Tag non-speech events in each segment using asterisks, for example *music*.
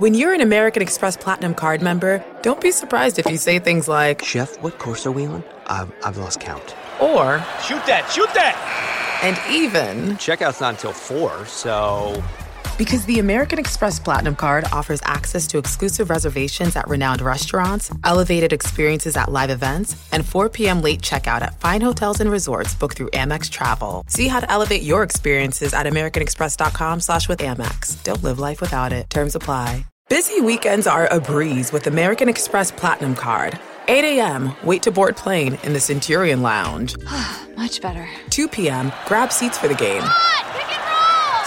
When you're an American Express Platinum card member, don't be surprised if you say things like, Chef, what course are we on? I've, I've lost count. or, Shoot that, shoot that! and even, Checkout's not until 4, so. because the American Express Platinum card offers access to exclusive reservations at renowned restaurants, elevated experiences at live events, and 4 p.m. late checkout at fine hotels and resorts booked through Amex Travel. See how to elevate your experiences at americanexpress.com slash with Amex. Don't live life without it. Terms apply. Busy weekends are a breeze with American Express Platinum Card. 8 a.m., wait to board plane in the Centurion Lounge. *sighs* Much better. 2 p.m., grab seats for the game.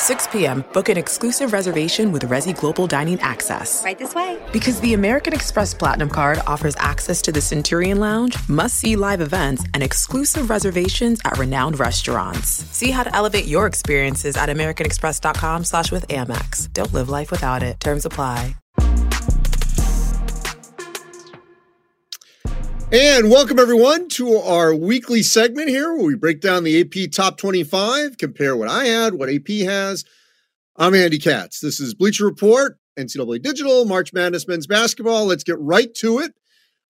6 p.m., book an exclusive reservation with Resy Global Dining Access. Right this way. Because the American Express Platinum Card offers access to the Centurion Lounge, must see live events, and exclusive reservations at renowned restaurants. See how to elevate your experiences at AmericanExpress.com slash with Amex. Don't live life without it. Terms apply. And welcome everyone to our weekly segment here where we break down the AP top 25, compare what I had, what AP has. I'm Andy Katz. This is Bleacher Report, NCAA Digital, March Madness men's basketball. Let's get right to it.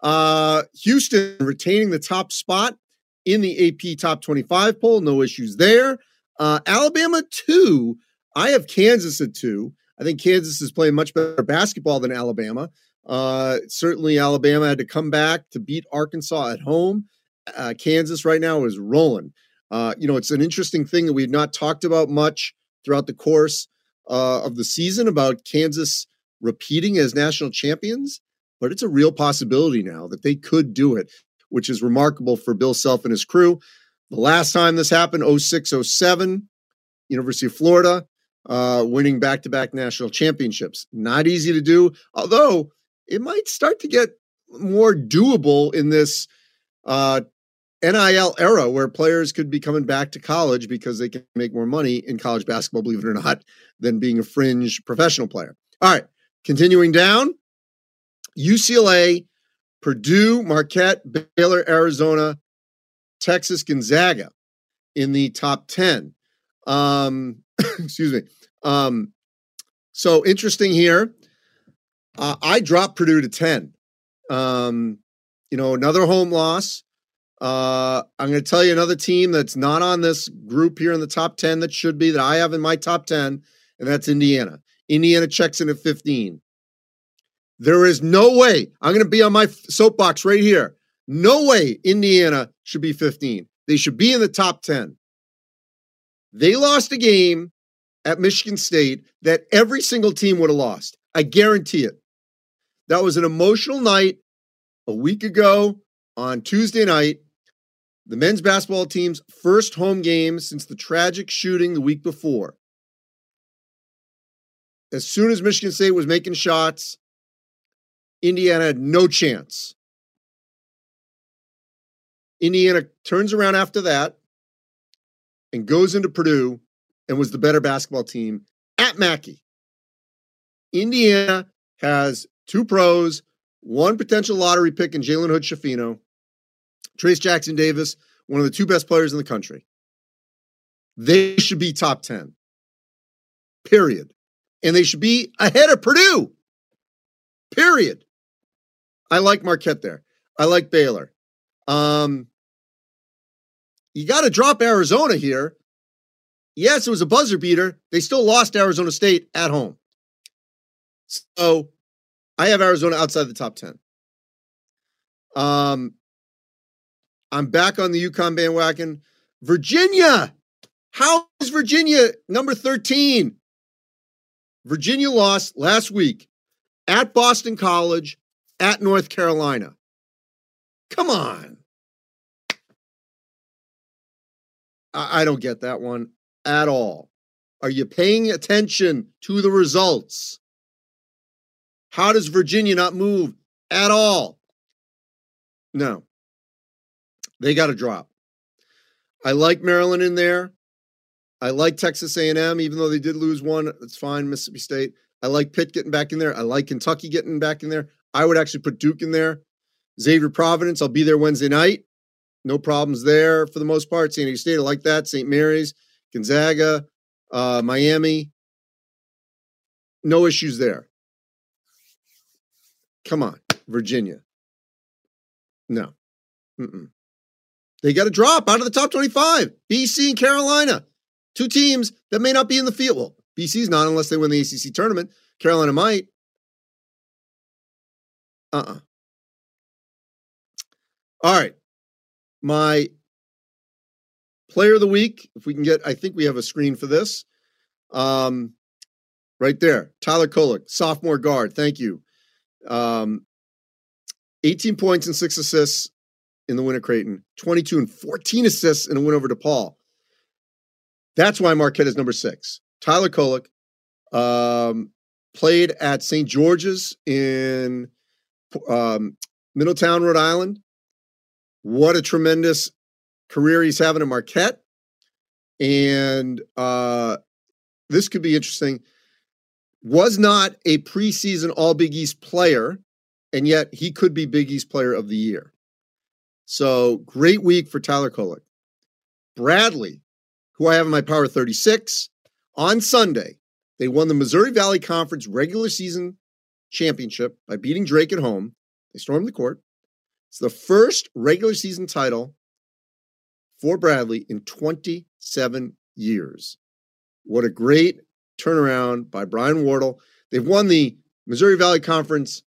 Uh, Houston retaining the top spot in the AP top 25 poll. No issues there. Uh, Alabama, two. I have Kansas at two. I think Kansas is playing much better basketball than Alabama. Uh, certainly, Alabama had to come back to beat Arkansas at home. Uh, Kansas right now is rolling. Uh, you know, it's an interesting thing that we've not talked about much throughout the course uh, of the season about Kansas repeating as national champions, but it's a real possibility now that they could do it, which is remarkable for Bill Self and his crew. The last time this happened, 06 07, University of Florida, uh, winning back to back national championships. Not easy to do, although it might start to get more doable in this uh, NIL era where players could be coming back to college because they can make more money in college basketball, believe it or not, than being a fringe professional player. All right, continuing down UCLA, Purdue, Marquette, Baylor, Arizona, Texas, Gonzaga in the top 10. Um, *coughs* excuse me. Um, so interesting here. Uh, I dropped Purdue to 10. Um, you know, another home loss. Uh, I'm going to tell you another team that's not on this group here in the top 10 that should be that I have in my top 10, and that's Indiana. Indiana checks in at 15. There is no way, I'm going to be on my soapbox right here. No way Indiana should be 15. They should be in the top 10. They lost a game at Michigan State that every single team would have lost. I guarantee it. That was an emotional night a week ago on Tuesday night. The men's basketball team's first home game since the tragic shooting the week before. As soon as Michigan State was making shots, Indiana had no chance. Indiana turns around after that and goes into Purdue and was the better basketball team at Mackey. Indiana has two pros, one potential lottery pick in Jalen Hood Schifino, Trayce Jackson Davis, one of the two best players in the country. They should be top 10. Period. And they should be ahead of Purdue. Period. I like Marquette there. I like Baylor. Um, you got to drop Arizona here. Yes, it was a buzzer beater. They still lost Arizona State at home. So I have Arizona outside the top 10. Um, I'm back on the UConn bandwagon. Virginia. How is Virginia number 13? Virginia lost last week at Boston College, at North Carolina. Come on. I, I don't get that one at all. Are you paying attention to the results? How does Virginia not move at all? No. They got to drop. I like Maryland in there. I like Texas A&M, even though they did lose one. It's fine. Mississippi State. I like Pitt getting back in there. I like Kentucky getting back in there. I would actually put Duke in there. Xavier Providence. I'll be there Wednesday night. No problems there for the most part. San Diego State. I like that. St. Mary's, Gonzaga, uh, Miami. No issues there. Come on, Virginia. No. Mm-mm. They got to drop out of the top 25. BC and Carolina, two teams that may not be in the field. Well, BC's not unless they win the ACC tournament. Carolina might. Uh uh-uh. uh All right. My player of the week, if we can get, I think we have a screen for this. Um, right there. Tyler Kolek, sophomore guard. Thank you. Um, 18 points and six assists in the win at Creighton, 22 and 14 assists in a win over DePaul. That's why Marquette is number six. Tyler Kolek um, played at St. George's in um, Middletown, Rhode Island. What a tremendous career he's having at Marquette. And uh, this could be interesting. Was not a preseason All Big East player, and yet he could be Big East Player of the Year. So great week for Tyler Kolek. Bradley, who I have in my Power 36, on Sunday, they won the Missouri Valley Conference regular season championship by beating Drake at home. They stormed the court. It's the first regular season title for Bradley in 27 years. What a great turnaround by Brian Wardle. They've won the Missouri Valley Conference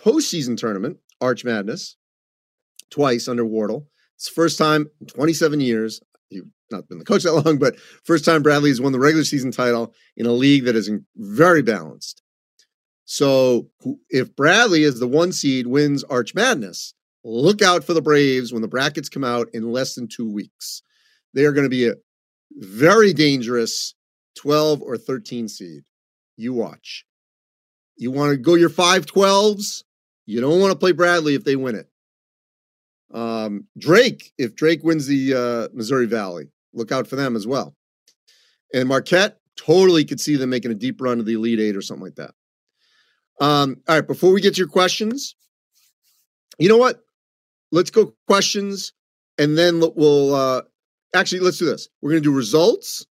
postseason tournament, Arch Madness, twice under Wardle. It's first time in 27 years. You've not been the coach that *laughs* long, but first time Bradley has won the regular season title in a league that is very balanced. So if Bradley is the one seed wins Arch Madness, look out for the Braves when the brackets come out in less than two weeks. They are going to be a very dangerous 12 or 13 seed. You watch. You want to go your 5 12s? You don't want to play Bradley if they win it. Um, Drake, if Drake wins the uh, Missouri Valley, look out for them as well. And Marquette, totally could see them making a deep run to the Elite Eight or something like that. Um, all right, before we get to your questions, you know what? Let's go questions and then we'll uh, actually let's do this. We're going to do results,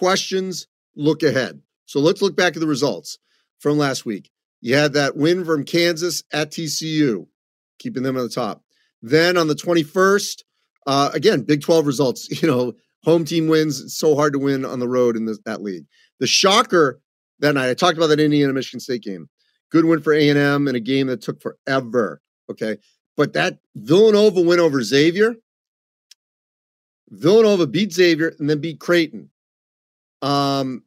questions, look ahead. So let's look back at the results from last week. You had that win from Kansas at TCU, keeping them at the top. Then on the 21st, uh, again, Big 12 results. *laughs* You know, home team wins. It's so hard to win on the road in that league. The shocker that night, I talked about that Indiana Michigan State game. Good win for A&M in a game that took forever. Okay. But that Villanova win over Xavier, Villanova beat Xavier and then beat Creighton. Um,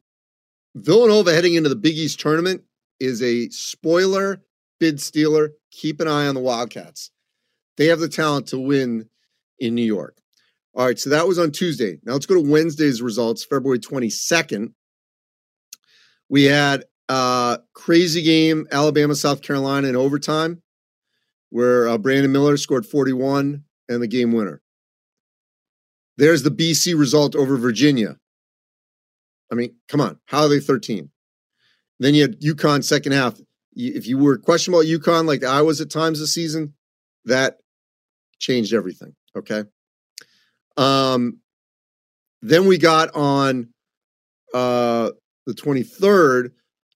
Villanova heading into the Big East tournament is a spoiler bid stealer. Keep an eye on the Wildcats. They have the talent to win in New York. All right, so that was on Tuesday. Now let's go to Wednesday's results, February 22nd. We had a crazy game, Alabama, South Carolina in overtime, where uh, Brandon Miller scored 41 and the game winner. There's the BC result over Virginia. I mean, come on, how are they 13? Then you had UConn second half. If you were questionable at UConn like I was at times this season, that changed everything. Okay. Um, then we got on uh, the 23rd,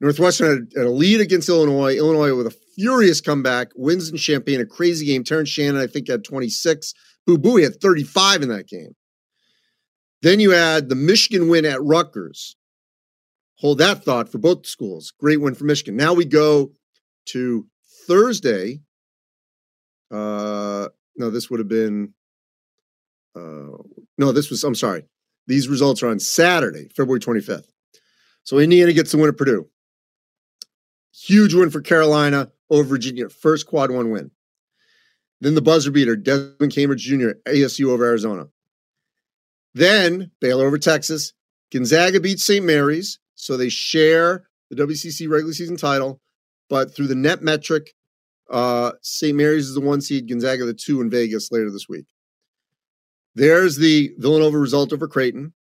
Northwestern had, a lead against Illinois. Illinois with a furious comeback, wins in Champaign, a crazy game. Terrence Shannon, I think, had 26. Boo Buie had 35 in that game. Then you add the Michigan win at Rutgers. Hold that thought for both schools. Great win for Michigan. Now we go to Thursday. Uh, no, this would have been. Uh, no, this was. I'm sorry. These results are on Saturday, February 25th. So Indiana gets the win at Purdue. Huge win for Carolina over Virginia. First quad one win. Then the buzzer beater, Desmond Cambridge Jr., ASU over Arizona. Then Baylor over Texas. Gonzaga beats St. Mary's, so they share the WCC regular season title. But through the net metric, uh, St. Mary's is the one seed, Gonzaga the two in Vegas later this week. There's the Villanova result over Creighton.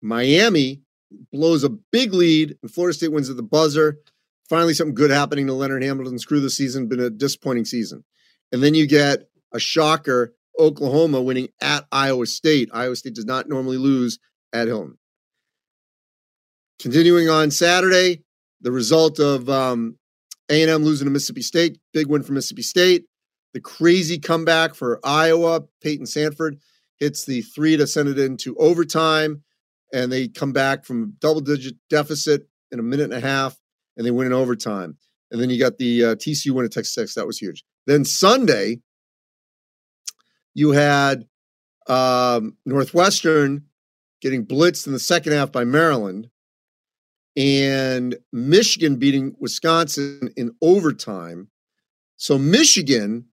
Miami blows a big lead, and Florida State wins at the buzzer. Finally, something good happening to Leonard Hamilton's crew this season. Been a disappointing season. And then you get a shocker Oklahoma winning at Iowa State. Iowa State does not normally lose at home. Continuing on Saturday, the result of um, A&M losing to Mississippi State, big win for Mississippi State. The crazy comeback for Iowa, Payton Sandfort hits the three to send it into overtime, and they come back from double digit deficit in a minute and a half, and they win in overtime. And then you got the uh, TCU win at Texas Tech. That was huge. Then Sunday, you had um, Northwestern getting blitzed in the second half by Maryland, and Michigan beating Wisconsin in overtime. So Michigan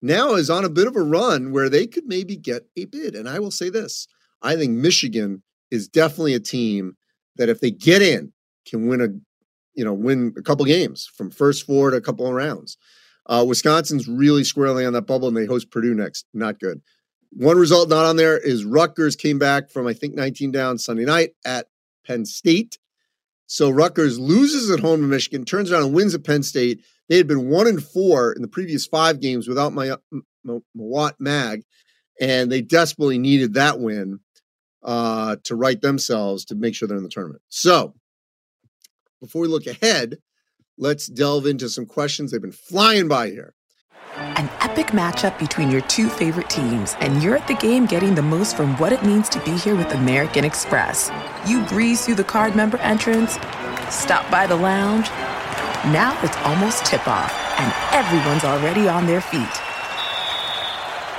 now is on a bit of a run where they could maybe get a bid. And I will say this I think Michigan is definitely a team that if they get in, can win a you know win a couple games from first four to a couple of rounds. Uh, Wisconsin's really squarely on that bubble, and they host Purdue next. Not good. One result not on there is Rutgers came back from I think 19 down Sunday night at Penn State. So Rutgers loses at home to Michigan, turns around and wins at Penn State. They had been one and four in the previous five games without my Mawot Mag, and they desperately needed that win uh, to right themselves to make sure they're in the tournament. So before we look ahead, let's delve into some questions. They've been flying by here. An epic matchup between your two favorite teams, and you're at the game getting the most from what it means to be here with American Express. You breeze through the card member entrance, stop by the lounge. Now it's almost tip off, and everyone's already on their feet.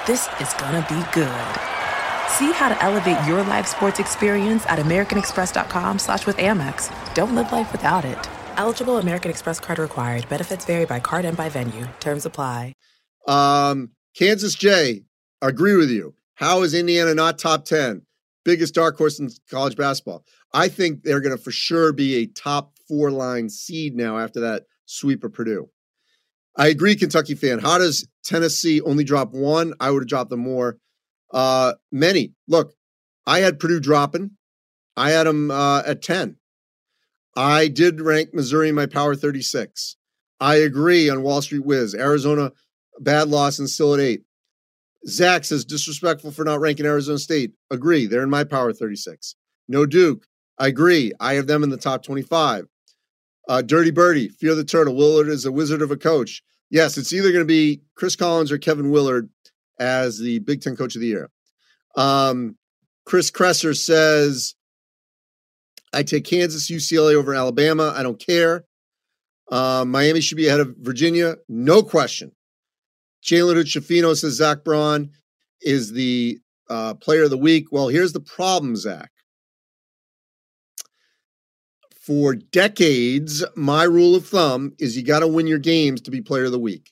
This is gonna be good. See how to elevate your live sports experience at americanexpress.com slash with Amex. Don't live life without it. Eligible American Express card required. Benefits vary by card and by venue. Terms apply. Um, Kansas J, agree with you. How is Indiana not top 10? Biggest dark horse in college basketball. I think they're going to for sure be a top four line seed now after that sweep of Purdue. I agree, Kentucky fan. How does Tennessee only drop one? I would have dropped them more. Uh, many. Look, I had Purdue dropping. I had them uh, at 10. I did rank Missouri in my power 36. I agree on Wall Street Wiz. Arizona Bad loss and still at eight. Zach says disrespectful for not ranking Arizona State. Agree. They're in my power 36. No Duke. I agree. I have them in the top 25. Uh, Dirty Birdie, Fear the Turtle. Willard is a wizard of a coach. Yes, it's either going to be Chris Collins or Kevin Willard as the Big Ten Coach of the Year. Um, Chris Kresser says, I take Kansas, UCLA over Alabama. I don't care. Uh, Miami should be ahead of Virginia. No question. Jalen Hood says Zach Braun is the uh, player of the week. Well, here's the problem, Zach. For decades, my rule of thumb is you got to win your games to be player of the week.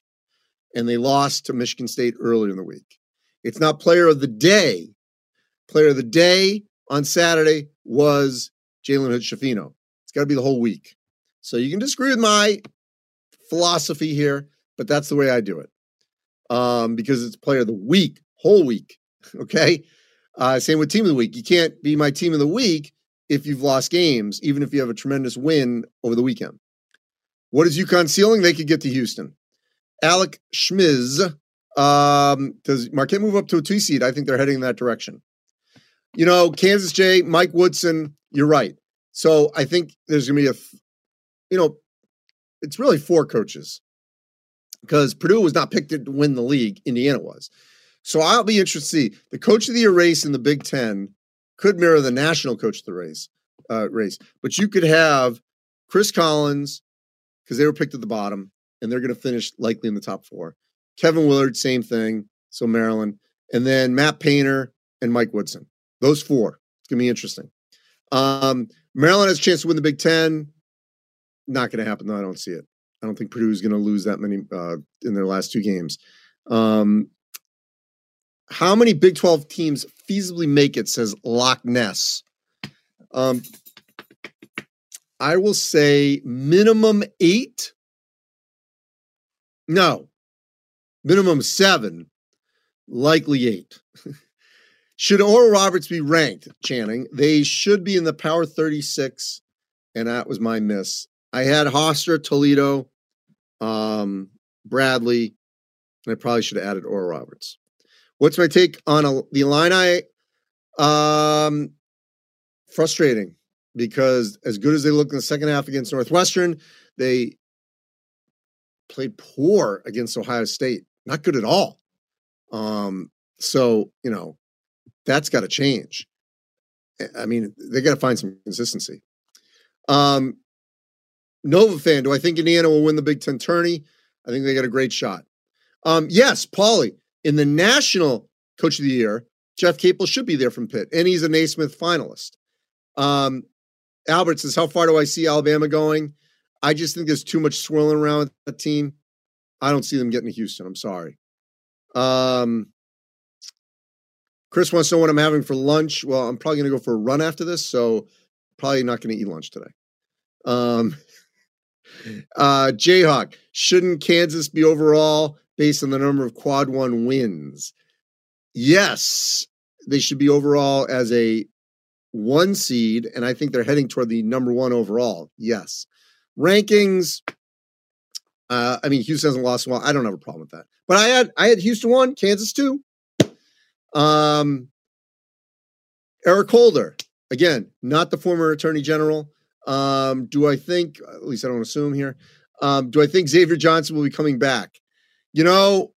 And they lost to Michigan State earlier in the week. It's not player of the day. Player of the day on Saturday was Jalen Hood Schifino. It's got to be the whole week. So you can disagree with my philosophy here, but that's the way I do it um, because it's player of the week, whole week. *laughs* Okay. Uh, same with team of the week. You can't be my team of the week if you've lost games, even if you have a tremendous win over the weekend. What is UConn ceiling? They could get to Houston. Alec Schmiz. Um, does Marquette move up to a two seed? I think they're heading in that direction. You know, Kansas J, Mike Woodson, you're right. So I think there's going to be a, you know, it's really four coaches because Purdue was not picked to win the league. Indiana was. So I'll be interested to see the coach of the year race in the Big Ten could mirror the national coach of the race uh, race, but you could have Chris Collins because they were picked at the bottom and they're going to finish likely in the top four. Kevin Willard, same thing. So Maryland, and then Matt Painter and Mike Woodson. Those four. It's going to be interesting. Um, Maryland has a chance to win the Big Ten. Not going to happen though. I don't see it. I don't think Purdue is going to lose that many uh, in their last two games. Um, how many Big 12 teams feasibly make it, says Loch Ness? Um, I will say minimum eight. No, minimum seven, likely eight. *laughs* should Oral Roberts be ranked, Channing? They should be in the Power 36, and that was my miss. I had Hofstra, Toledo, um, Bradley, and I probably should have added Oral Roberts. What's my take on a, the Illini? Um, frustrating because as good as they looked in the second half against Northwestern, they played poor against Ohio State. Not good at all. Um, so, you know, that's got to change. I mean, they got to find some consistency. Um, Nova fan, do I think Indiana will win the Big Ten tourney? I think they got a great shot. Um, yes, Paulie, in the national coach of the year, Jeff Capel should be there from Pitt, and he's a Naismith finalist. Um, Albert says, How far do I see Alabama going? I just think there's too much swirling around with that team. I don't see them getting to Houston. I'm sorry. Um, Chris wants to know what I'm having for lunch. Well, I'm probably going to go for a run after this, so probably not going to eat lunch today. Um, *laughs* uh, Jayhawk, shouldn't Kansas be overall based on the number of quad one wins? Yes, they should be overall as a one seed, and I think they're heading toward the number one overall. Yes. Rankings, uh, I mean, Houston hasn't lost well. I don't have a problem with that. But I had I had Houston one, Kansas two. Um, Eric Holder, again, not the former attorney general. Um, do I think, at least I don't assume here, um, do I think Xavier Johnson will be coming back? You know,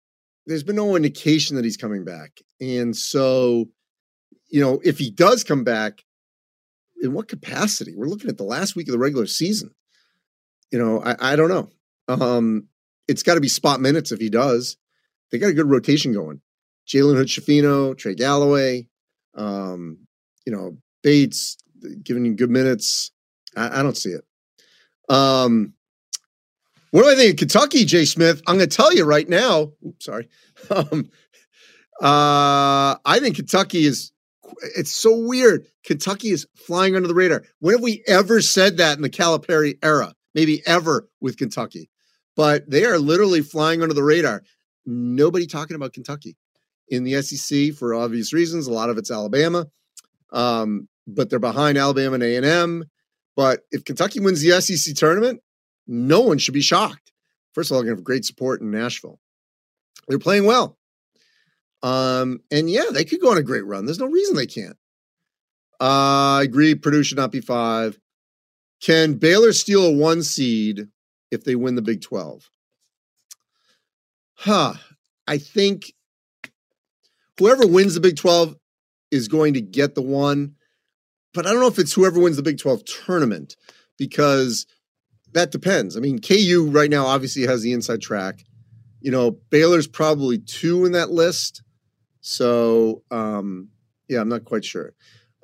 there's been no indication that he's coming back. And so, you know, if he does come back, in what capacity? We're looking at the last week of the regular season. You know, I, I don't know. Um, it's got to be spot minutes if he does. They got a good rotation going. Jalen Hood Schifino, Trey Galloway, um, you know, Bates giving you good minutes. I, I don't see it. Um, what do I think of Kentucky, Jay Smith? I'm going to tell you right now. Oops, sorry. *laughs* Um, uh, I think Kentucky is. It's so weird. Kentucky is flying under the radar. When have we ever said that in the Calipari era? Maybe ever with Kentucky, but they are literally flying under the radar. Nobody talking about Kentucky in the SEC for obvious reasons. A lot of it's Alabama, um, but they're behind Alabama and A and M. But if Kentucky wins the SEC tournament, no one should be shocked. First of all, they're going to have great support in Nashville. They're playing well. Um, and yeah, they could go on a great run. There's no reason they can't. Uh, I agree. Purdue should not be five. Can Baylor steal a one seed if they win the Big 12? Huh. I think whoever wins the Big 12 is going to get the one. But I don't know if it's whoever wins the Big 12 tournament because that depends. I mean, KU right now obviously has the inside track. You know, Baylor's probably two in that list. So, um, yeah, I'm not quite sure.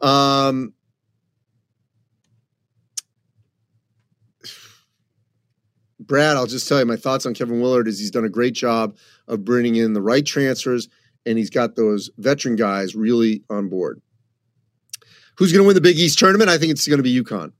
Um, *sighs* Brad, I'll just tell you my thoughts on Kevin Willard is he's done a great job of bringing in the right transfers and he's got those veteran guys really on board. Who's going to win the Big East tournament? I think it's going to be UConn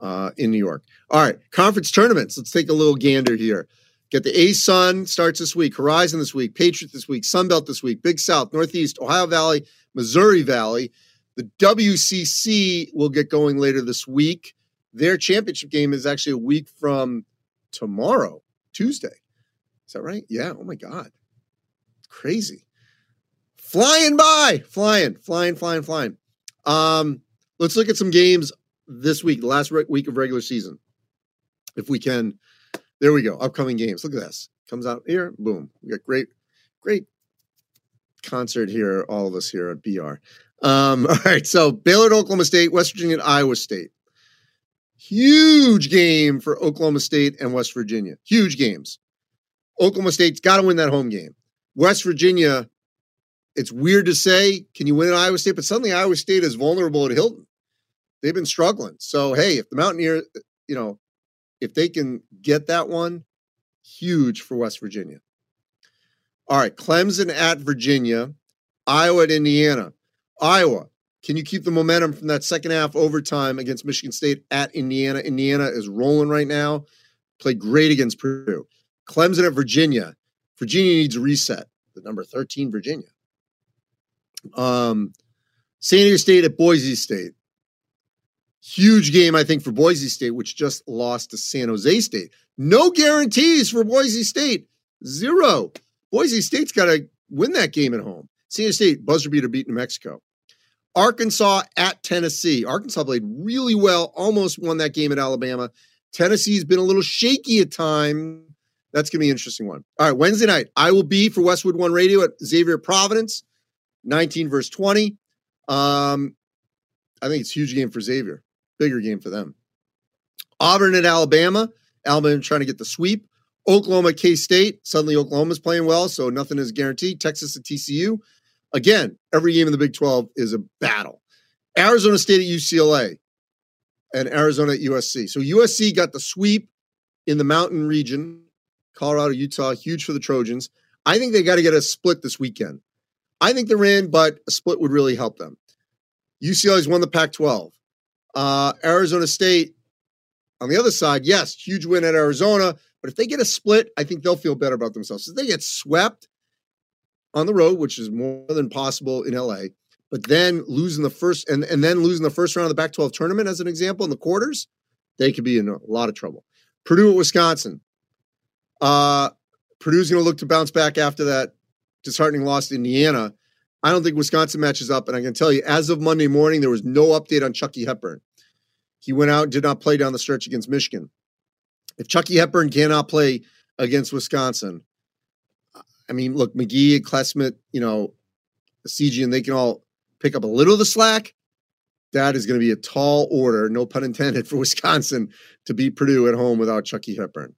uh, in New York. All right, conference tournaments. Let's take a little gander here. Get the ASUN starts this week, Horizon this week, Patriot this week, Sunbelt this week, Big South, Northeast, Ohio Valley, Missouri Valley. The WCC will get going later this week. Their championship game is actually a week from tomorrow, Tuesday. Is that right? Yeah. Oh my God. Crazy. Flying by, flying, flying, flying, flying. Um, let's look at some games this week, the last re- week of regular season. If we can, there we go. Upcoming games. Look at this. Comes out here. Boom. We got great, great concert here. All of us here at BR. Um, *laughs* all right. So Baylor to Oklahoma State, West Virginia to Iowa State. Huge game for Oklahoma State and West Virginia. Huge games. Oklahoma State's got to win that home game. West Virginia, it's weird to say, can you win at Iowa State? But suddenly Iowa State is vulnerable at Hilton. They've been struggling. So, hey, if the Mountaineers, you know, if they can get that one, huge for West Virginia. All right, Clemson at Virginia, Iowa at Indiana. Iowa, can you keep the momentum from that second half overtime against Michigan State at Indiana? Indiana is rolling right now. Played great against Purdue. Clemson at Virginia. Virginia needs a reset. The number 13 Virginia. Um, San Diego State at Boise State. Huge game, I think, for Boise State, which just lost to San Jose State. No guarantees for Boise State. Zero. Boise State's got to win that game at home. San Diego State, buzzer beater beat New Mexico. Arkansas at Tennessee. Arkansas played really well, almost won that game at Alabama. Tennessee's been a little shaky at time That's going to be an interesting one. All right, Wednesday night, I will be for Westwood One Radio at Xavier Providence, 19 verse 20. Um, I think it's a huge game for Xavier, bigger game for them. Auburn at Alabama. Alabama trying to get the sweep. Oklahoma, K State. Suddenly, Oklahoma's playing well, so nothing is guaranteed. Texas at TCU. Again, every game in the Big 12 is a battle. Arizona State at UCLA and Arizona at USC. So USC got the sweep in the mountain region. Colorado, Utah, huge for the Trojans. I think they got to get a split this weekend. I think they're in, but a split would really help them. UCLA's won the Pac 12. Uh, Arizona State, on the other side, yes, huge win at Arizona. But if they get a split, I think they'll feel better about themselves. If they get swept on the road, which is more than possible in LA, but then losing the first and, and then losing the first round of the Pac 12 tournament, as an example, in the quarters, they could be in a lot of trouble. Purdue at Wisconsin. Uh, Purdue's going to look to bounce back after that disheartening loss to Indiana. I don't think Wisconsin matches up. And I can tell you, as of Monday morning, there was no update on Chucky Hepburn. He went out and did not play down the stretch against Michigan. If Chucky Hepburn cannot play against Wisconsin, I mean, look, McGee and Klesmit, you know, CG, and they can all pick up a little of the slack, that is going to be a tall order, no pun intended, *laughs* for Wisconsin to beat Purdue at home without Chucky Hepburn.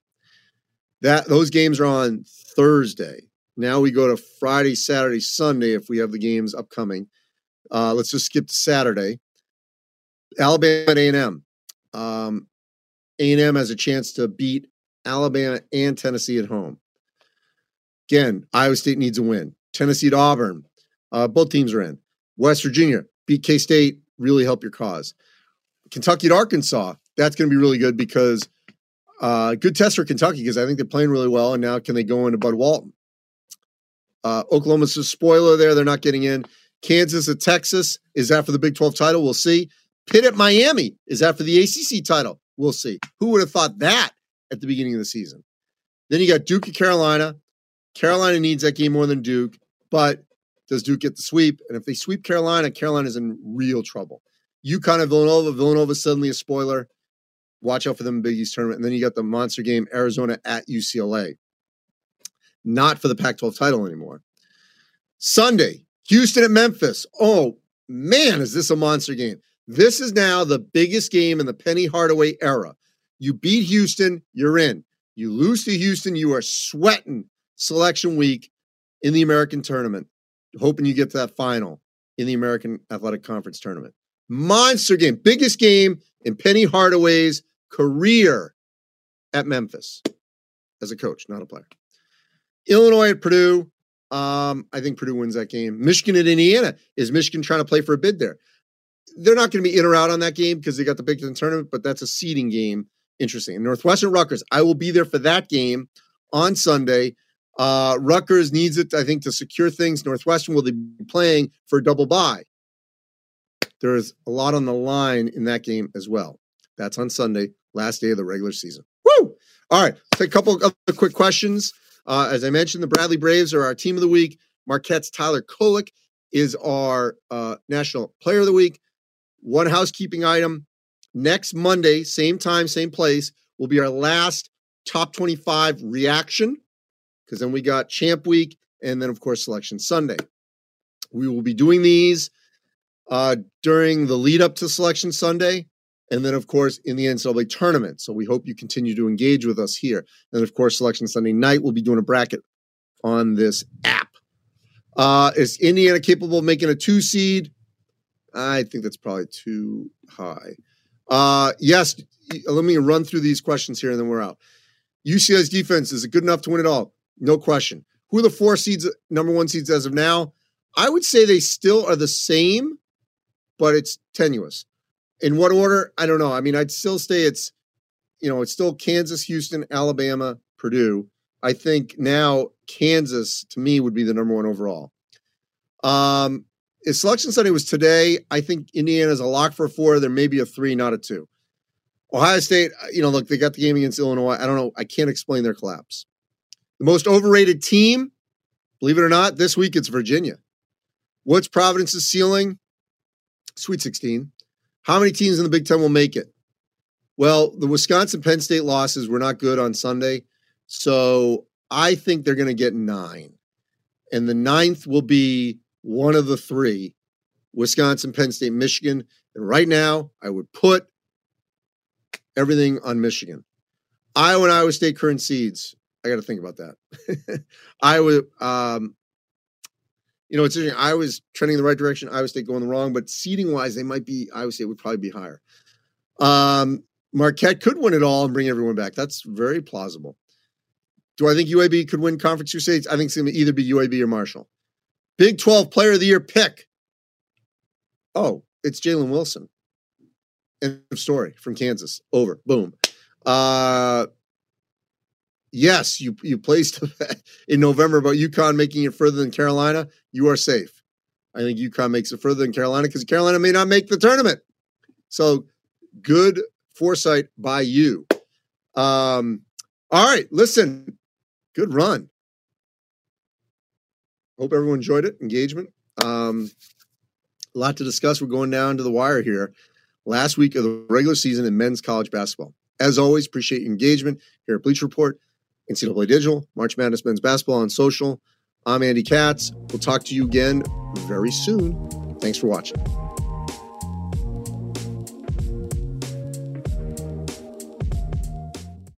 That those games are on Thursday. Now we go to Friday, Saturday, Sunday if we have the games upcoming. Uh, let's just skip to Saturday. Alabama at A&M. Um, A&M has a chance to beat Alabama and Tennessee at home. Again, Iowa State needs a win. Tennessee at Auburn. Uh, both teams are in. West Virginia, beat K State, really help your cause. Kentucky at Arkansas, that's going to be really good because uh, good test for Kentucky because I think they're playing really well. And now can they go into Bud Walton? Uh, Oklahoma's a spoiler there. They're not getting in. Kansas at Texas. Is that for the Big 12 title? We'll see. Pitt at Miami. Is that for the ACC title? We'll see. Who would have thought that at the beginning of the season? Then you got Duke at Carolina. Carolina needs that game more than Duke, but does Duke get the sweep? And if they sweep Carolina, Carolina's in real trouble. UConn at Villanova. Villanova suddenly a spoiler. Watch out for them Big East tournament. And then you got the monster game, Arizona at UCLA. Not for the Pac 12 title anymore. Sunday, Houston at Memphis. Oh, man, is this a monster game? This is now the biggest game in the Penny Hardaway era. You beat Houston, you're in. You lose to Houston, you are sweating selection week in the American tournament hoping you get to that final in the American Athletic Conference tournament. Monster game, biggest game in Penny Hardaway's career at Memphis as a coach, not a player. Illinois at Purdue. Um, I think Purdue wins that game. Michigan at Indiana. Is Michigan trying to play for a bid there? They're not going to be in or out on that game because they got the Big Ten tournament, but that's a seeding game. Interesting. And Northwestern Rutgers. I will be there for that game on Sunday. Uh, Rutgers needs it, I think, to secure things. Northwestern will be playing for a double bye. There's a lot on the line in that game as well. That's on Sunday, last day of the regular season. Woo! All right, a couple of quick questions. Uh, as I mentioned, the Bradley Braves are our team of the week. Marquette's Tyler Kolek is our uh, National Player of the Week. One housekeeping item. Next Monday, same time, same place, will be our last top 25 reaction because then we got Champ Week and then, of course, Selection Sunday. We will be doing these uh, during the lead up to Selection Sunday. And then, of course, in the NCAA tournament. So we hope you continue to engage with us here. And of course, Selection Sunday night, we'll be doing a bracket on this app. Uh, is Indiana capable of making a two seed? I think that's probably too high. Uh, yes, let me run through these questions here and then we're out. UCLA's defense is it good enough to win it all? no question. Who are the four seeds, number one seeds as of now? I would say they still are the same, but it's tenuous. In what order? I don't know. I mean, I'd still say it's, you know, it's still Kansas, Houston, Alabama, Purdue. I think now Kansas to me would be the number one overall. Um, if selection Sunday was today, I think Indiana is a lock for a four. There may be a three, not a two. Ohio State, you know, look, they got the game against Illinois. I don't know. I can't explain their collapse. The most overrated team, believe it or not, this week it's Virginia. What's Providence's ceiling? Sweet 16. How many teams in the Big Ten will make it? Well, the Wisconsin Penn State losses were not good on Sunday. So I think they're going to get nine. And the ninth will be one of the three Wisconsin, Penn State, Michigan. And right now, I would put everything on Michigan. Iowa and Iowa State current seeds. I got to think about that. *laughs* Iowa, um, you know, it's interesting. I was trending in the right direction. Iowa State going the wrong, but seeding wise, they might be. Iowa State would probably be higher. Um, Marquette could win it all and bring everyone back. That's very plausible. Do I think UAB could win Conference Crusades? I think it's going to either be UAB or Marshall. Big 12 Player of the Year pick. Oh, it's Jalen Wilson. End of story from Kansas. Over. Boom. Uh, yes, you you placed *laughs* in November about UConn making it further than Carolina. You are safe. I think UConn makes it further than Carolina because Carolina may not make the tournament. So good foresight by you. Um, all right, listen, good run. Hope everyone enjoyed it. Engagement. Um, a lot to discuss. We're going down to the wire here. Last week of the regular season in men's college basketball. As always, appreciate your engagement here at Bleacher Report, NCAA Digital, March Madness Men's Basketball on social. I'm Andy Katz. We'll talk to you again very soon. Thanks for watching.